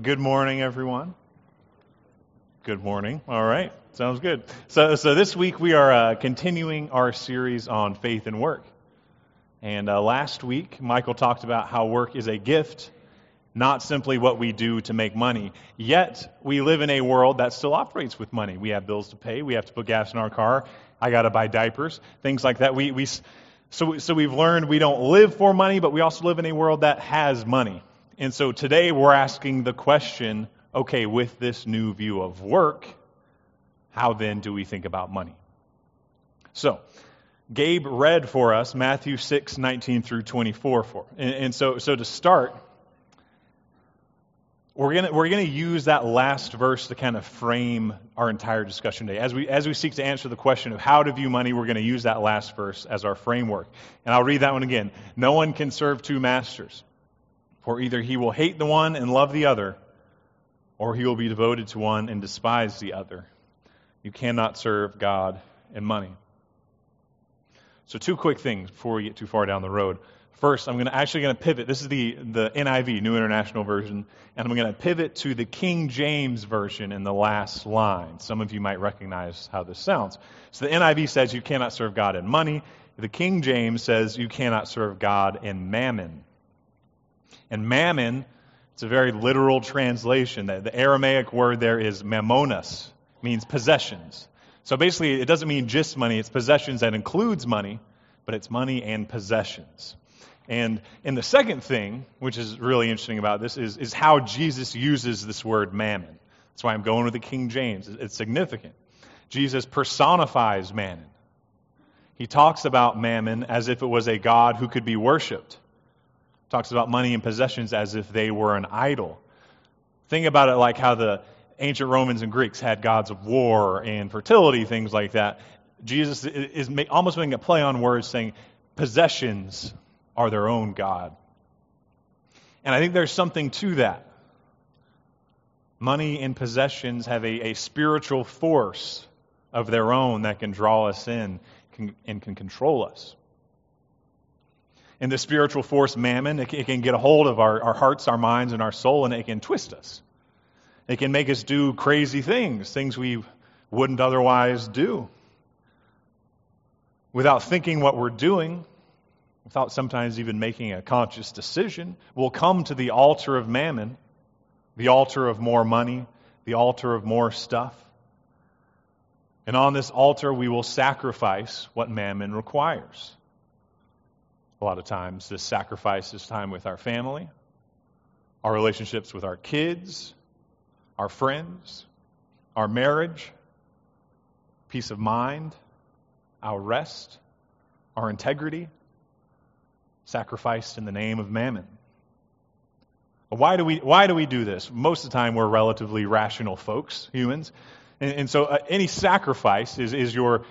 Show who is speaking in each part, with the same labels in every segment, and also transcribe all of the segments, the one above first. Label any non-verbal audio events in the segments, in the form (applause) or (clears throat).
Speaker 1: Good morning, everyone. Good morning. All right, sounds good. So, so this week we are uh, continuing our series on faith and work. And uh, last week, Michael talked about how work is a gift, not simply what we do to make money. Yet, we live in a world that still operates with money. We have bills to pay, we have to put gas in our car, I got to buy diapers, things like that. We, we, so, so we've learned we don't live for money, but we also live in a world that has money. And so today we're asking the question okay, with this new view of work, how then do we think about money? So, Gabe read for us Matthew 6, 19 through 24. For, and, and so, so to start, we're going we're gonna use that last verse to kind of frame our entire discussion today. As we, as we seek to answer the question of how to view money, we're going to use that last verse as our framework. And I'll read that one again. No one can serve two masters, for either he will hate the one and love the other, or he will be devoted to one and despise the other. You cannot serve God and money. So, two quick things before we get too far down the road. First, I'm going to actually going to pivot. This is the, the NIV, New International Version, and I'm going to pivot to the King James Version in the last line. Some of you might recognize how this sounds. So the NIV says you cannot serve God in money. The King James says you cannot serve God in mammon. And mammon, it's a very literal translation. The Aramaic word there is mammonas, means possessions. So basically, it doesn't mean just money, it's possessions that includes money, but it's money and possessions. And, and the second thing, which is really interesting about this, is, is how Jesus uses this word mammon. That's why I'm going with the King James. It's significant. Jesus personifies mammon. He talks about mammon as if it was a God who could be worshiped. Talks about money and possessions as if they were an idol. Think about it like how the ancient Romans and Greeks had gods of war and fertility, things like that. Jesus is almost making a play on words saying possessions are their own God. And I think there's something to that. Money and possessions have a, a spiritual force of their own that can draw us in and can control us. And the spiritual force, mammon, it, it can get a hold of our, our hearts, our minds, and our soul, and it can twist us. It can make us do crazy things, things we wouldn't otherwise do. Without thinking what we're doing, without sometimes even making a conscious decision, we'll come to the altar of mammon, the altar of more money, the altar of more stuff. And on this altar, we will sacrifice what mammon requires. A lot of times, this sacrifice is time with our family, our relationships with our kids, our friends, our marriage, peace of mind, our rest, our integrity, sacrificed in the name of mammon. Why do we, why do, we do this? Most of the time, we're relatively rational folks, humans. And, and so, uh, any sacrifice is, is your,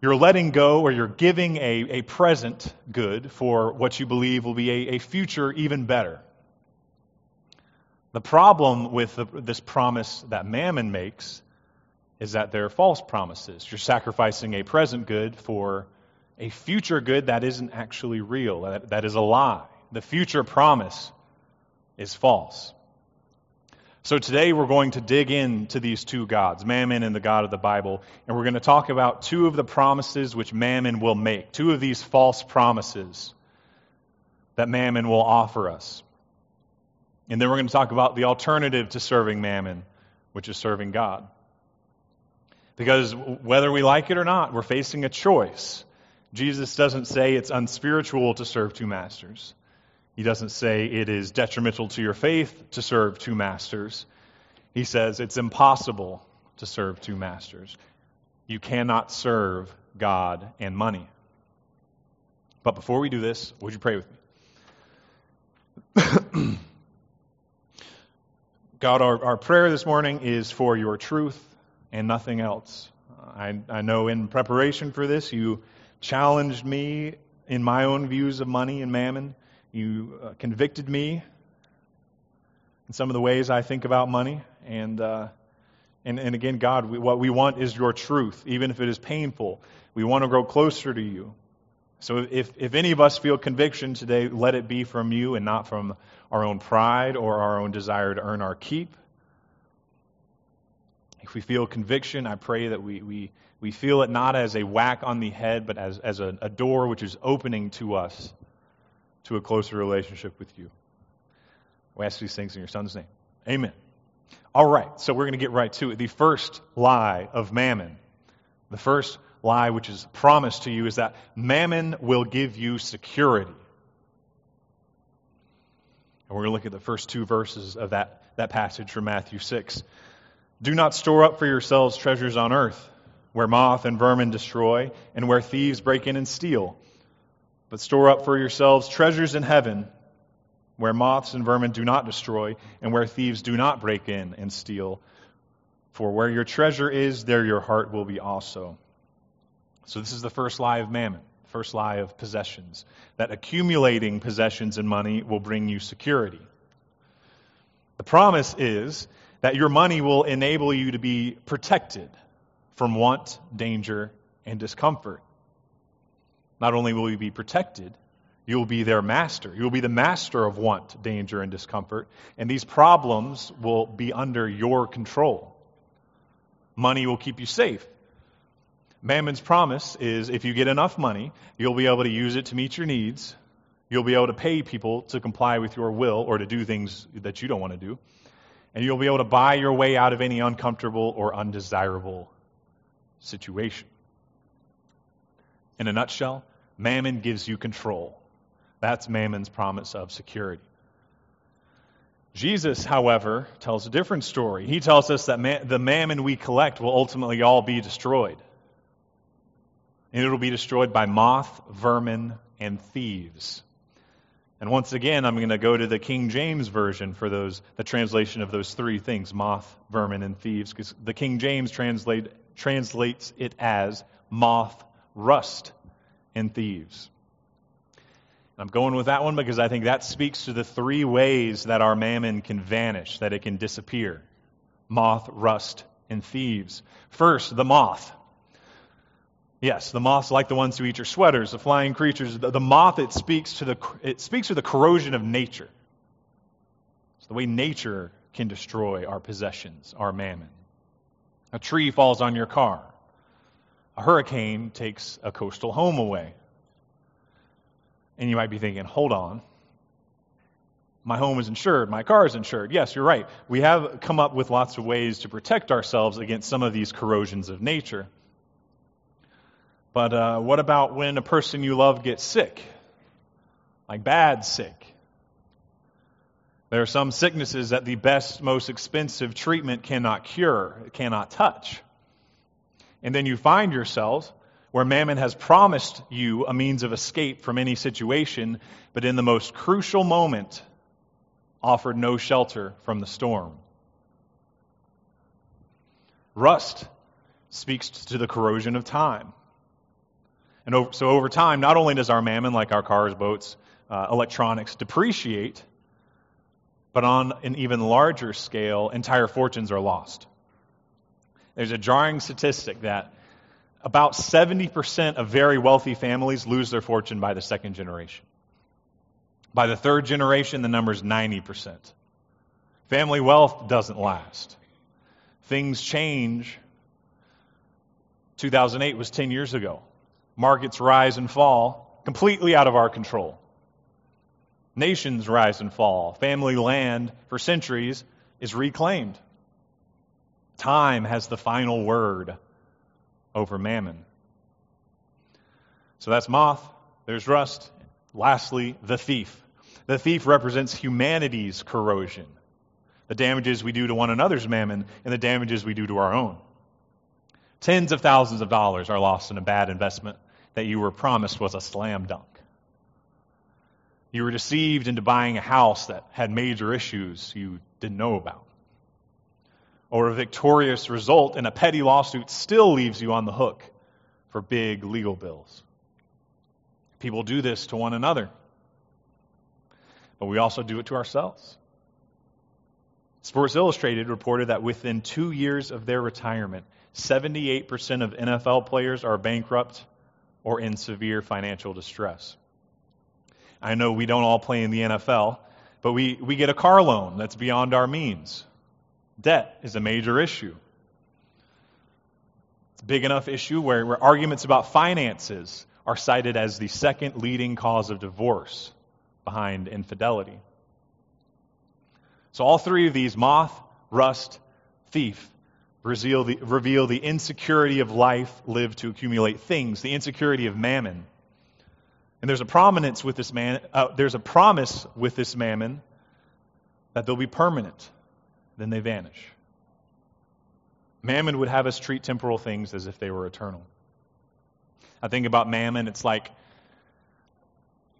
Speaker 1: you're letting go or you're giving a, a present good for what you believe will be a, a future even better. The problem with the, this promise that mammon makes is that they're false promises. You're sacrificing a present good for a future good that isn't actually real, that, that is a lie. The future promise is false. So today we're going to dig into these two gods, Mammon and the God of the Bible, and we're going to talk about two of the promises which Mammon will make, two of these false promises that Mammon will offer us. And then we're going to talk about the alternative to serving Mammon, which is serving God. Because whether we like it or not, we're facing a choice. Jesus doesn't say it's unspiritual to serve two masters. He doesn't say it is detrimental to your faith to serve two masters. He says it's impossible to serve two masters. You cannot serve God and money. But before we do this, would you pray with me? (clears throat) God, our, our prayer this morning is for your truth and nothing else. I, I know in preparation for this, you challenged me in my own views of money and mammon. You uh, convicted me in some of the ways I think about money. And, uh, and, and again, God, we, what we want is your truth, even if it is painful. We want to grow closer to you. So if, if any of us feel conviction today, let it be from you and not from our own pride or our own desire to earn our keep. If we feel conviction, I pray that we, we, we feel it not as a whack on the head, but as, as a, a door which is opening to us to a closer relationship with you. We ask these things in your son's name. Amen. All right, so we're going to get right to it. The first lie of mammon. The first lie which is promised to you is that mammon will give you security. And we're going to look at the first two verses of that, that passage from Matthew 6. Do not store up for yourselves treasures on earth, where moth and vermin destroy, and where thieves break in and steal. But store up for yourselves treasures in heaven, where moths and vermin do not destroy, and where thieves do not break in and steal. For where your treasure is, there your heart will be also. So, this is the first lie of mammon, first lie of possessions that accumulating possessions and money will bring you security. The promise is that your money will enable you to be protected from want, danger, and discomfort. Not only will you be protected, you'll be their master. You'll be the master of want, danger, and discomfort, and these problems will be under your control. Money will keep you safe. Mammon's promise is if you get enough money, you'll be able to use it to meet your needs. You'll be able to pay people to comply with your will or to do things that you don't want to do. And you'll be able to buy your way out of any uncomfortable or undesirable situation. In a nutshell, Mammon gives you control. That's Mammon's promise of security. Jesus, however, tells a different story. He tells us that ma- the mammon we collect will ultimately all be destroyed and it'll be destroyed by moth, vermin, and thieves. And once again, I'm going to go to the King James version for those the translation of those three things: moth, vermin, and thieves, because the King James translate, translates it as moth, rust, and thieves. I'm going with that one because I think that speaks to the three ways that our mammon can vanish, that it can disappear: moth, rust, and thieves. First, the moth. Yes, the moths like the ones who eat your sweaters, the flying creatures. The, the moth, it speaks, to the, it speaks to the corrosion of nature. It's the way nature can destroy our possessions, our mammon. A tree falls on your car. A hurricane takes a coastal home away. And you might be thinking, hold on. My home is insured. My car is insured. Yes, you're right. We have come up with lots of ways to protect ourselves against some of these corrosions of nature. But uh, what about when a person you love gets sick? Like bad sick. There are some sicknesses that the best, most expensive treatment cannot cure, it cannot touch. And then you find yourself where Mammon has promised you a means of escape from any situation, but in the most crucial moment, offered no shelter from the storm. Rust speaks to the corrosion of time. And so over time, not only does our mammon, like our cars, boats, uh, electronics, depreciate, but on an even larger scale, entire fortunes are lost. There's a jarring statistic that about 70% of very wealthy families lose their fortune by the second generation. By the third generation, the number is 90%. Family wealth doesn't last. Things change. 2008 was 10 years ago markets rise and fall, completely out of our control. Nations rise and fall. Family land for centuries is reclaimed. Time has the final word over mammon. So that's moth, there's rust. Lastly, the thief. The thief represents humanity's corrosion, the damages we do to one another's mammon, and the damages we do to our own. Tens of thousands of dollars are lost in a bad investment that you were promised was a slam dunk. You were deceived into buying a house that had major issues you didn't know about. Or a victorious result in a petty lawsuit still leaves you on the hook for big legal bills. People do this to one another, but we also do it to ourselves. Sports Illustrated reported that within two years of their retirement, 78% of NFL players are bankrupt or in severe financial distress. I know we don't all play in the NFL, but we, we get a car loan that's beyond our means. Debt is a major issue. It's a big enough issue where, where arguments about finances are cited as the second leading cause of divorce behind infidelity. So, all three of these moth, rust, thief reveal the, reveal the insecurity of life lived to accumulate things, the insecurity of mammon. And there's a prominence with this man, uh, there's a promise with this mammon that they'll be permanent, then they vanish. Mammon would have us treat temporal things as if they were eternal. I think about mammon, it's like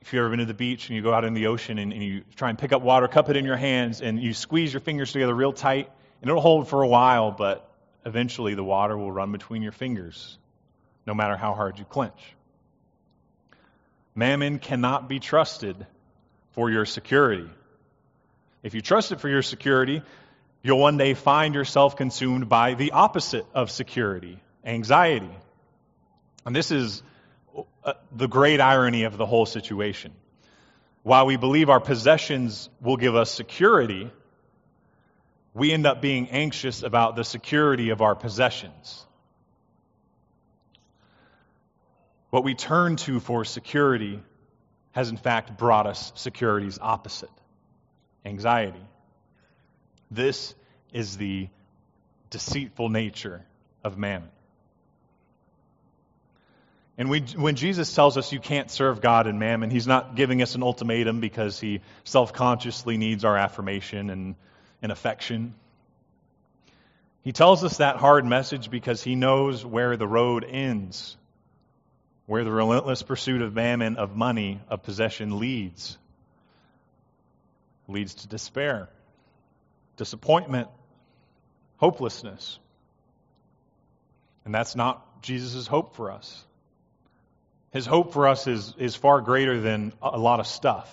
Speaker 1: if you've ever been to the beach and you go out in the ocean and, and, you try and pick up water, cup it in your hands, and you squeeze your fingers together real tight, and it'll hold for a while, but eventually the water will run between your fingers, no matter how hard you clench. Mammon cannot be trusted for your security. If you trust it for your security, you'll one day find yourself consumed by the opposite of security anxiety. And this is uh, the great irony of the whole situation. While we believe our possessions will give us security, we end up being anxious about the security of our possessions. What we turn to for security has in fact brought us security's opposite anxiety. This is the deceitful nature of mammon. And we, when Jesus tells us you can't serve God and mammon, he's not giving us an ultimatum because he self consciously needs our affirmation and, and affection. He tells us that hard message because he knows where the road ends, where the relentless pursuit of mammon, of money, of possession leads. Leads to despair, disappointment, hopelessness. And that's not Jesus' hope for us. His hope for us is, is far greater than a lot of stuff.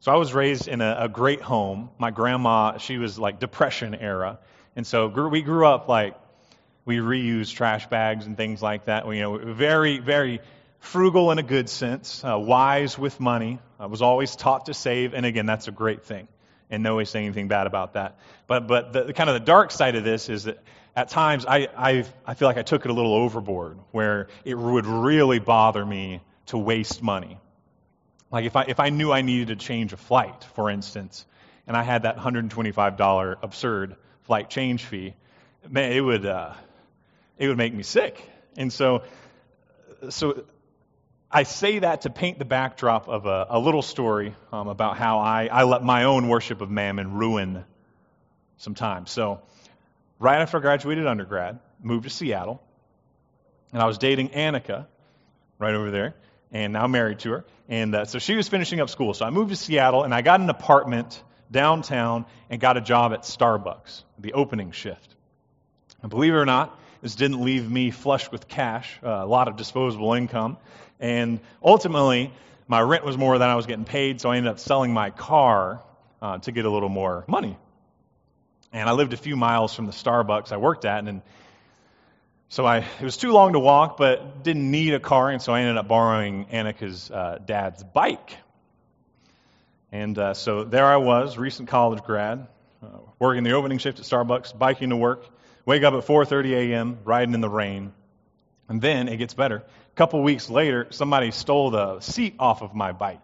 Speaker 1: So I was raised in a, a great home. My grandma, she was like Depression era. And so grew, we grew up like we reused trash bags and things like that. We, you know, very, very frugal in a good sense, uh, wise with money. I was always taught to save, and again, that's a great thing. And no way saying anything bad about that. But but the, kind of the dark side of this is that at times I, I, I feel like I took it a little overboard, where it would really bother me to waste money. Like if I, if I knew I needed to change a flight, for instance, and I had that $125 absurd flight change fee, man, it would, uh, it would make me sick. And so, so I say that to paint the backdrop of a, a little story um, about how I, I let my own worship of mammon ruin some time. So right after I graduated undergrad, moved to Seattle, and I was dating Annika, right over there, and now married to her. And uh, so she was finishing up school. So I moved to Seattle, and I got an apartment downtown and got a job at Starbucks, the opening shift. And believe it or not, this didn't leave me flush with cash, uh, a lot of disposable income. And ultimately, my rent was more than I was getting paid, so I ended up selling my car uh, to get a little more money. And I lived a few miles from the Starbucks I worked at, and so I, it was too long to walk, but didn't need a car, and so I ended up borrowing Annika's uh, dad's bike. And uh, so there I was, recent college grad, uh, working the opening shift at Starbucks, biking to work, wake up at 4:30 a.m., riding in the rain, and then it gets better. Couple weeks later, somebody stole the seat off of my bike.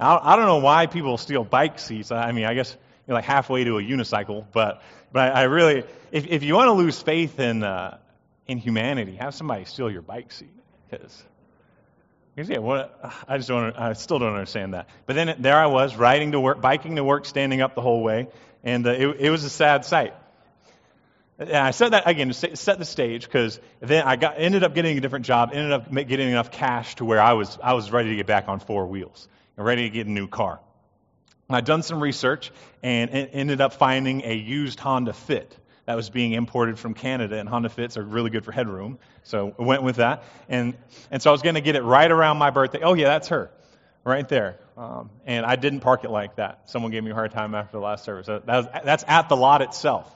Speaker 1: I don't know why people steal bike seats. I mean, I guess you're like halfway to a unicycle. But but I, I really, if if you want to lose faith in uh, in humanity, have somebody steal your bike seat because. Yeah, what, I just don't. I still don't understand that. But then there I was, riding to work, biking to work, standing up the whole way, and uh, it, it was a sad sight. And I said that again to set the stage because then I got, ended up getting a different job, ended up getting enough cash to where I was I was ready to get back on four wheels and ready to get a new car. I'd done some research and ended up finding a used Honda Fit that was being imported from Canada, and Honda Fits are really good for headroom. So I went with that. And, and so I was going to get it right around my birthday. Oh, yeah, that's her, right there. Um, and I didn't park it like that. Someone gave me a hard time after the last service. That was, that's at the lot itself.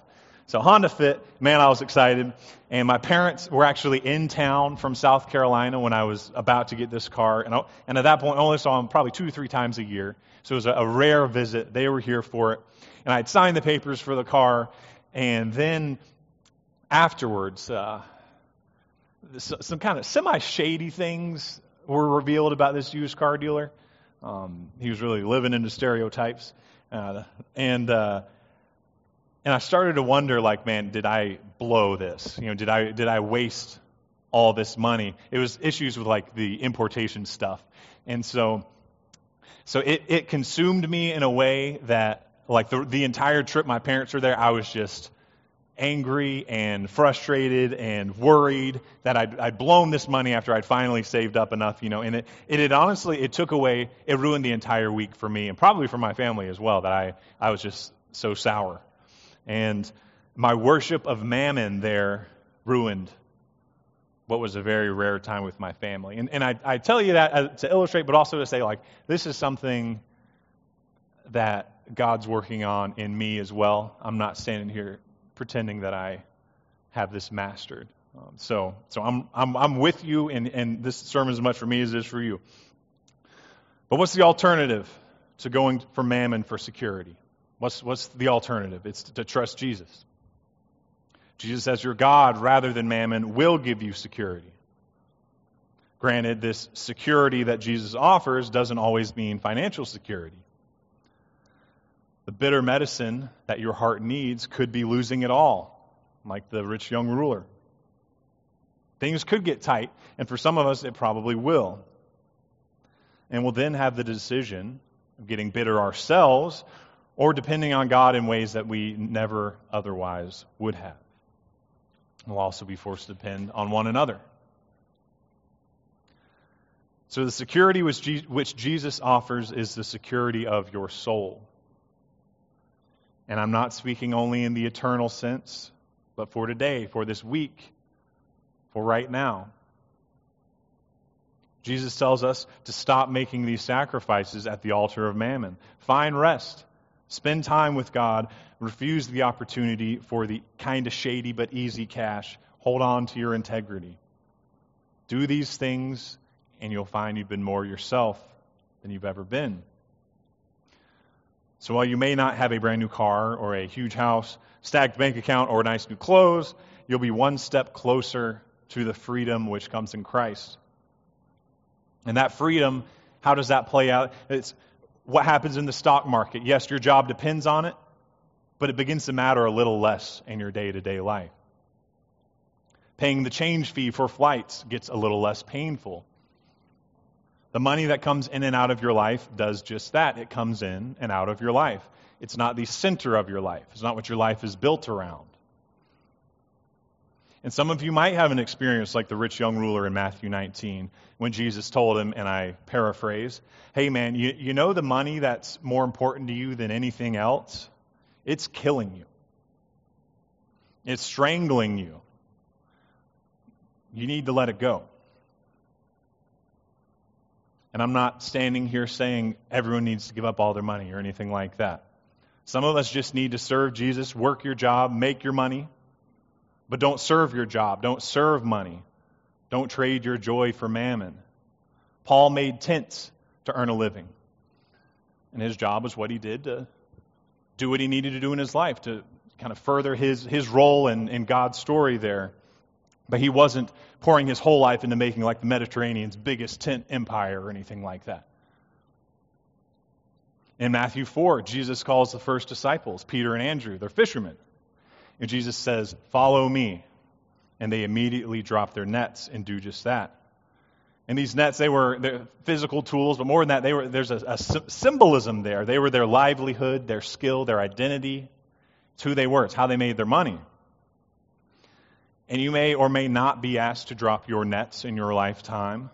Speaker 1: So Honda Fit, man, I was excited. And my parents were actually in town from South Carolina when I was about to get this car. And, I, and at that point, I only saw them probably two or three times a year. So it was a, a rare visit. They were here for it. And I'd signed the papers for the car. And then afterwards, uh, some kind of semi shady things were revealed about this used car dealer. Um, he was really living into stereotypes. Uh, and, uh, and I started to wonder, like, man, did I blow this? You know, did I, did I waste all this money? It was issues with, like, the importation stuff. And so, so it, it consumed me in a way that, like, the, the entire trip my parents were there, I was just angry and frustrated and worried that I'd, I'd, blown this money after I'd finally saved up enough, you know. And it, it honestly, it took away, it ruined the entire week for me and probably for my family as well that I, I was just so sour. And my worship of mammon there ruined what was a very rare time with my family. And, and I, I tell you that to illustrate, but also to say, like, this is something that God's working on in me as well. I'm not standing here pretending that I have this mastered. Um, so, so I'm, I'm, I'm with you, and, and this sermon as much for me as it is for you. But what's the alternative to going for mammon for security? What's, what's the alternative? It's to trust Jesus. Jesus, as your God, rather than mammon, will give you security. Granted, this security that Jesus offers doesn't always mean financial security. The bitter medicine that your heart needs could be losing it all, like the rich young ruler. Things could get tight, and for some of us, it probably will. And we'll then have the decision of getting bitter ourselves or depending on God in ways that we never otherwise would have. We'll also be forced to depend on one another. So, the security which Jesus offers is the security of your soul. And I'm not speaking only in the eternal sense, but for today, for this week, for right now. Jesus tells us to stop making these sacrifices at the altar of mammon. Find rest. Spend time with God. Refuse the opportunity for the kind of shady but easy cash. Hold on to your integrity. Do these things, and you'll find you've been more yourself than you've ever been. So while you may not have a brand new car or a huge house, stacked bank account, or nice new clothes, you'll be one step closer to the freedom which comes in Christ. And that freedom, how does that play out? It's what happens in the stock market. Yes, your job depends on it, but it begins to matter a little less in your day to day life. Paying the change fee for flights gets a little less painful. The money that comes in and out of your life does just that. It comes in and out of your life. It's not the center of your life, it's not what your life is built around. And some of you might have an experience like the rich young ruler in Matthew 19 when Jesus told him, and I paraphrase, Hey man, you, you know the money that's more important to you than anything else? It's killing you, it's strangling you. You need to let it go. And I'm not standing here saying everyone needs to give up all their money or anything like that. Some of us just need to serve Jesus, work your job, make your money, but don't serve your job. Don't serve money. Don't trade your joy for mammon. Paul made tents to earn a living. And his job was what he did to do what he needed to do in his life, to kind of further his, his role in, in God's story there. But he wasn't pouring his whole life into making like the Mediterranean's biggest tent empire or anything like that. In Matthew 4, Jesus calls the first disciples, Peter and Andrew, they're fishermen. And Jesus says, Follow me. And they immediately drop their nets and do just that. And these nets, they were physical tools, but more than that, they were, there's a, a symbolism there. They were their livelihood, their skill, their identity. It's who they were, it's how they made their money. And you may or may not be asked to drop your nets in your lifetime.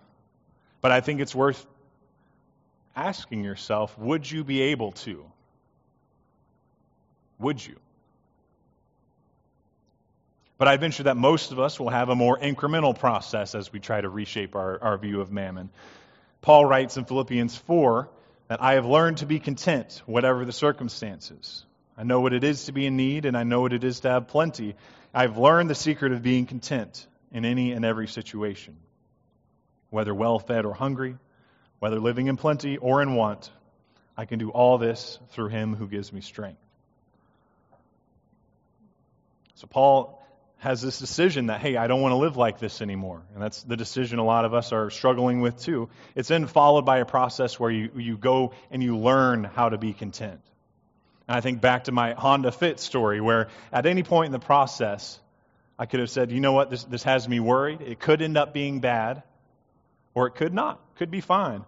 Speaker 1: But I think it's worth asking yourself would you be able to? Would you? But I venture that most of us will have a more incremental process as we try to reshape our, our view of mammon. Paul writes in Philippians 4 that I have learned to be content, whatever the circumstances. I know what it is to be in need, and I know what it is to have plenty. I've learned the secret of being content in any and every situation, whether well fed or hungry, whether living in plenty or in want. I can do all this through him who gives me strength. So, Paul has this decision that, hey, I don't want to live like this anymore. And that's the decision a lot of us are struggling with too. It's then followed by a process where you, you go and you learn how to be content. And I think back to my Honda Fit story, where at any point in the process, I could have said, you know what, this, this has me worried. It could end up being bad, or it could not. Could be fine.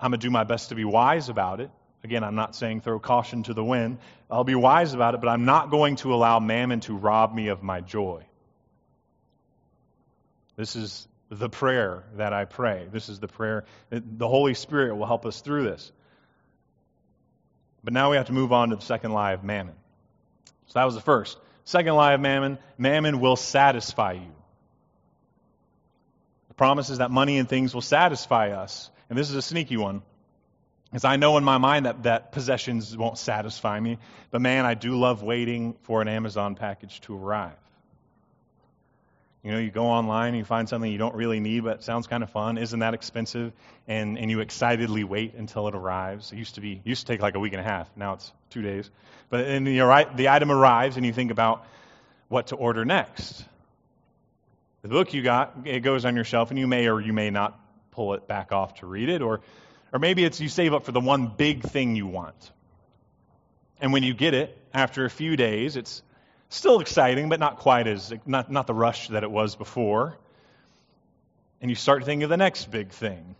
Speaker 1: I'm going to do my best to be wise about it. Again, I'm not saying throw caution to the wind. I'll be wise about it, but I'm not going to allow mammon to rob me of my joy. This is the prayer that I pray. This is the prayer. The Holy Spirit will help us through this. But now we have to move on to the second lie of mammon. So that was the first. Second lie of mammon mammon will satisfy you. The promise is that money and things will satisfy us. And this is a sneaky one. Because I know in my mind that, that possessions won't satisfy me. But man, I do love waiting for an Amazon package to arrive. You know, you go online and you find something you don't really need, but it sounds kind of fun. Isn't that expensive? And, and you excitedly wait until it arrives. It used to be, used to take like a week and a half. Now it's two days. But then the, the item arrives and you think about what to order next. The book you got, it goes on your shelf and you may or you may not pull it back off to read it. Or, or maybe it's you save up for the one big thing you want. And when you get it, after a few days, it's Still exciting, but not quite as, not, not the rush that it was before. And you start thinking of the next big thing.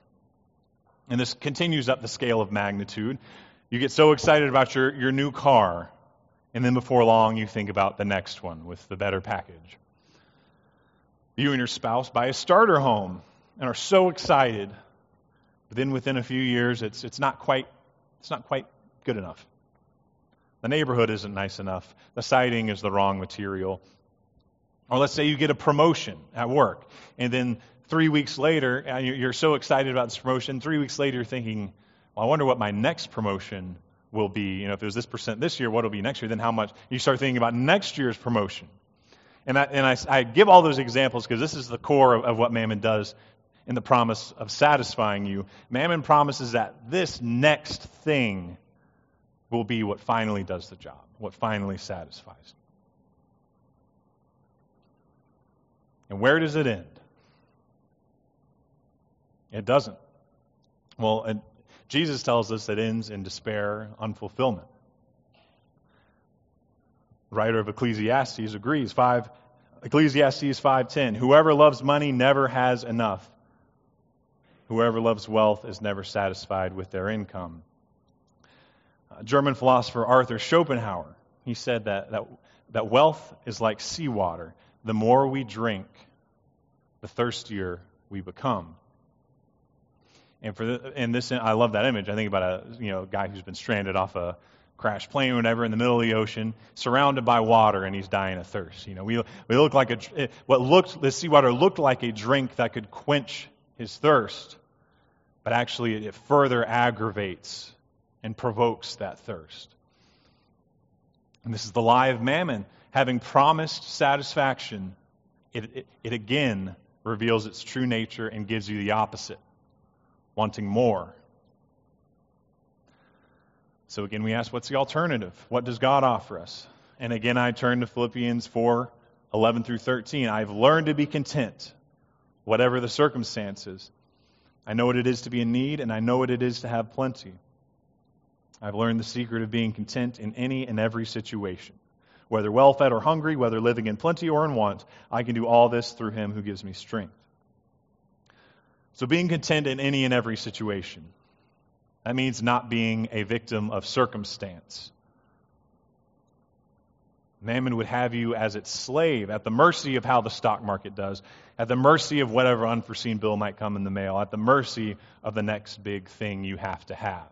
Speaker 1: And this continues up the scale of magnitude. You get so excited about your, your new car, and then before long, you think about the next one with the better package. You and your spouse buy a starter home and are so excited, but then within a few years, it's, it's, not, quite, it's not quite good enough. The neighborhood isn't nice enough. The siding is the wrong material. Or let's say you get a promotion at work, and then three weeks later, uh, you're so excited about this promotion, three weeks later, you're thinking, well, I wonder what my next promotion will be. You know, if it was this percent this year, what will be next year? Then how much? You start thinking about next year's promotion. And I, and I, I give all those examples because this is the core of, of what Mammon does in the promise of satisfying you. Mammon promises that this next thing will be what finally does the job, what finally satisfies. And where does it end? It doesn't. Well, Jesus tells us it ends in despair, unfulfillment. The writer of Ecclesiastes agrees. Five, Ecclesiastes 5:10. Whoever loves money never has enough. Whoever loves wealth is never satisfied with their income. German philosopher Arthur Schopenhauer, he said that, that, that wealth is like seawater. The more we drink, the thirstier we become. And for the, and this, I love that image. I think about a you know guy who's been stranded off a crashed plane or whatever in the middle of the ocean, surrounded by water, and he's dying of thirst. You know, we we look like a what looked the seawater looked like a drink that could quench his thirst, but actually it further aggravates and provokes that thirst. And this is the lie of mammon. Having promised satisfaction, it, it, it, again reveals its true nature and gives you the opposite wanting more. So again, we ask, what's the alternative? What does God offer us? And again, I turn to Philippians 4 11 through 13. I've learned to be content, whatever the circumstances. I know what it is to be in need, and I know what it is to have plenty. I've learned the secret of being content in any and every situation. Whether well fed or hungry, whether living in plenty or in want, I can do all this through him who gives me strength. So, being content in any and every situation. That means not being a victim of circumstance. Mammon would have you as its slave, at the mercy of how the stock market does, at the mercy of whatever unforeseen bill might come in the mail, at the mercy of the next big thing you have to have.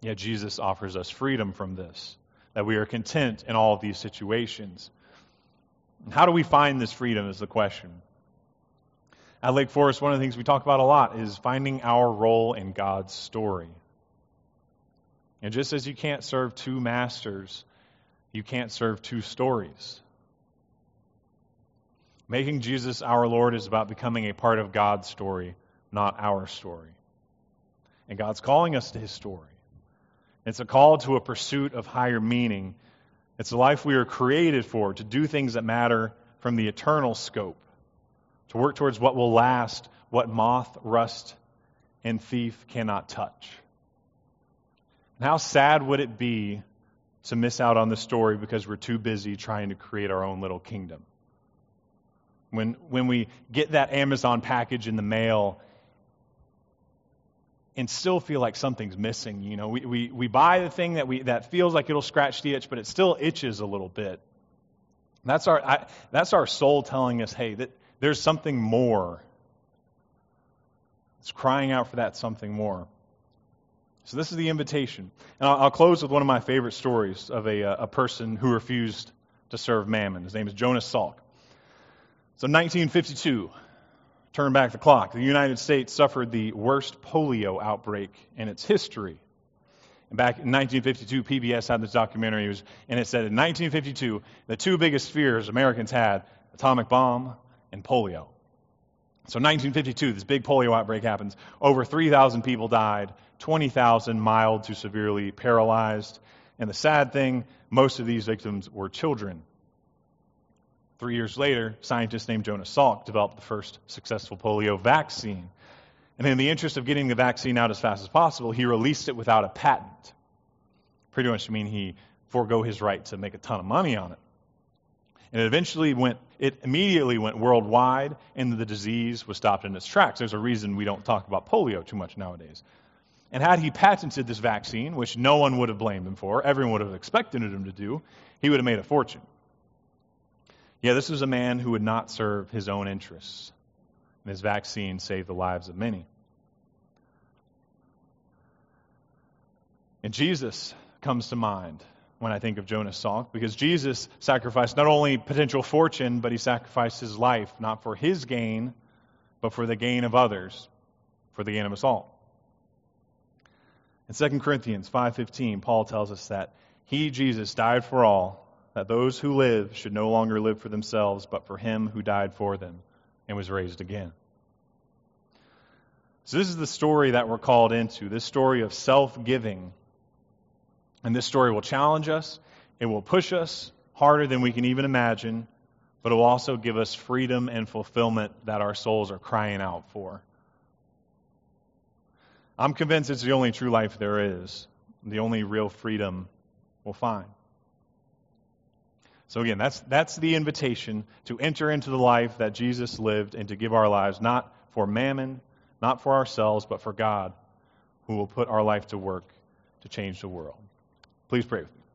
Speaker 1: Yet Jesus offers us freedom from this, that we are content in all of these situations. And how do we find this freedom is the question. At Lake Forest, one of the things we talk about a lot is finding our role in God's story. And just as you can't serve two masters, you can't serve two stories. Making Jesus our Lord is about becoming a part of God's story, not our story. And God's calling us to his story. It's a call to a pursuit of higher meaning. It's a life we are created for, to do things that matter from the eternal scope, to work towards what will last, what moth, rust, and thief cannot touch. And how sad would it be to miss out on the story because we're too busy trying to create our own little kingdom? When, when we get that Amazon package in the mail and still feel like something's missing, you know, we, we, we buy the thing that, we, that feels like it'll scratch the itch, but it still itches a little bit. That's our, I, that's our soul telling us, hey, that there's something more. It's crying out for that something more. So this is the invitation. And I'll, I'll close with one of my favorite stories of a, uh, a person who refused to serve mammon. His name is Jonas Salk. So 1952, turn back the clock. The United States suffered the worst polio outbreak in its history. And back in 1952, PBS had this documentary, and it said in 1952, the two biggest fears Americans had atomic bomb and polio. So 1952, this big polio outbreak happens. Over 3,000 people died, 20,000 mild to severely paralyzed. And the sad thing, most of these victims were children. Three years later, scientists named Jonas Salk developed the first successful polio vaccine. And in the interest of getting the vaccine out as fast as possible, he released it without a patent. Pretty much mean he forego his right to make a ton of money on it. And it eventually went, it immediately went worldwide, and the disease was stopped in its tracks. There's a reason we don't talk about polio too much nowadays. And had he patented this vaccine, which no one would have blamed him for, everyone would have expected him to do, he would have made a fortune. Yeah, this was a man who would not serve his own interests. And his vaccine saved the lives of many. And Jesus comes to mind when I think of Jonas Salk, because Jesus sacrificed not only potential fortune, but he sacrificed his life, not for his gain, but for the gain of others, for the gain of us all. In 2 Corinthians 5:15, Paul tells us that he Jesus died for all, that those who live should no longer live for themselves, but for him who died for them and was raised again. So this is the story that we're called into, this story of self-giving and this story will challenge us, it will push us harder than we can even imagine, but it will also give us freedom and fulfillment that our souls are crying out for. I'm convinced it's the only true life there is, the only real freedom we'll find. So again, that's, that's the invitation to enter into the life that Jesus lived and to give our lives not for mammon, not for ourselves, but for God, who will put our life to work to change the world. Please pray with me.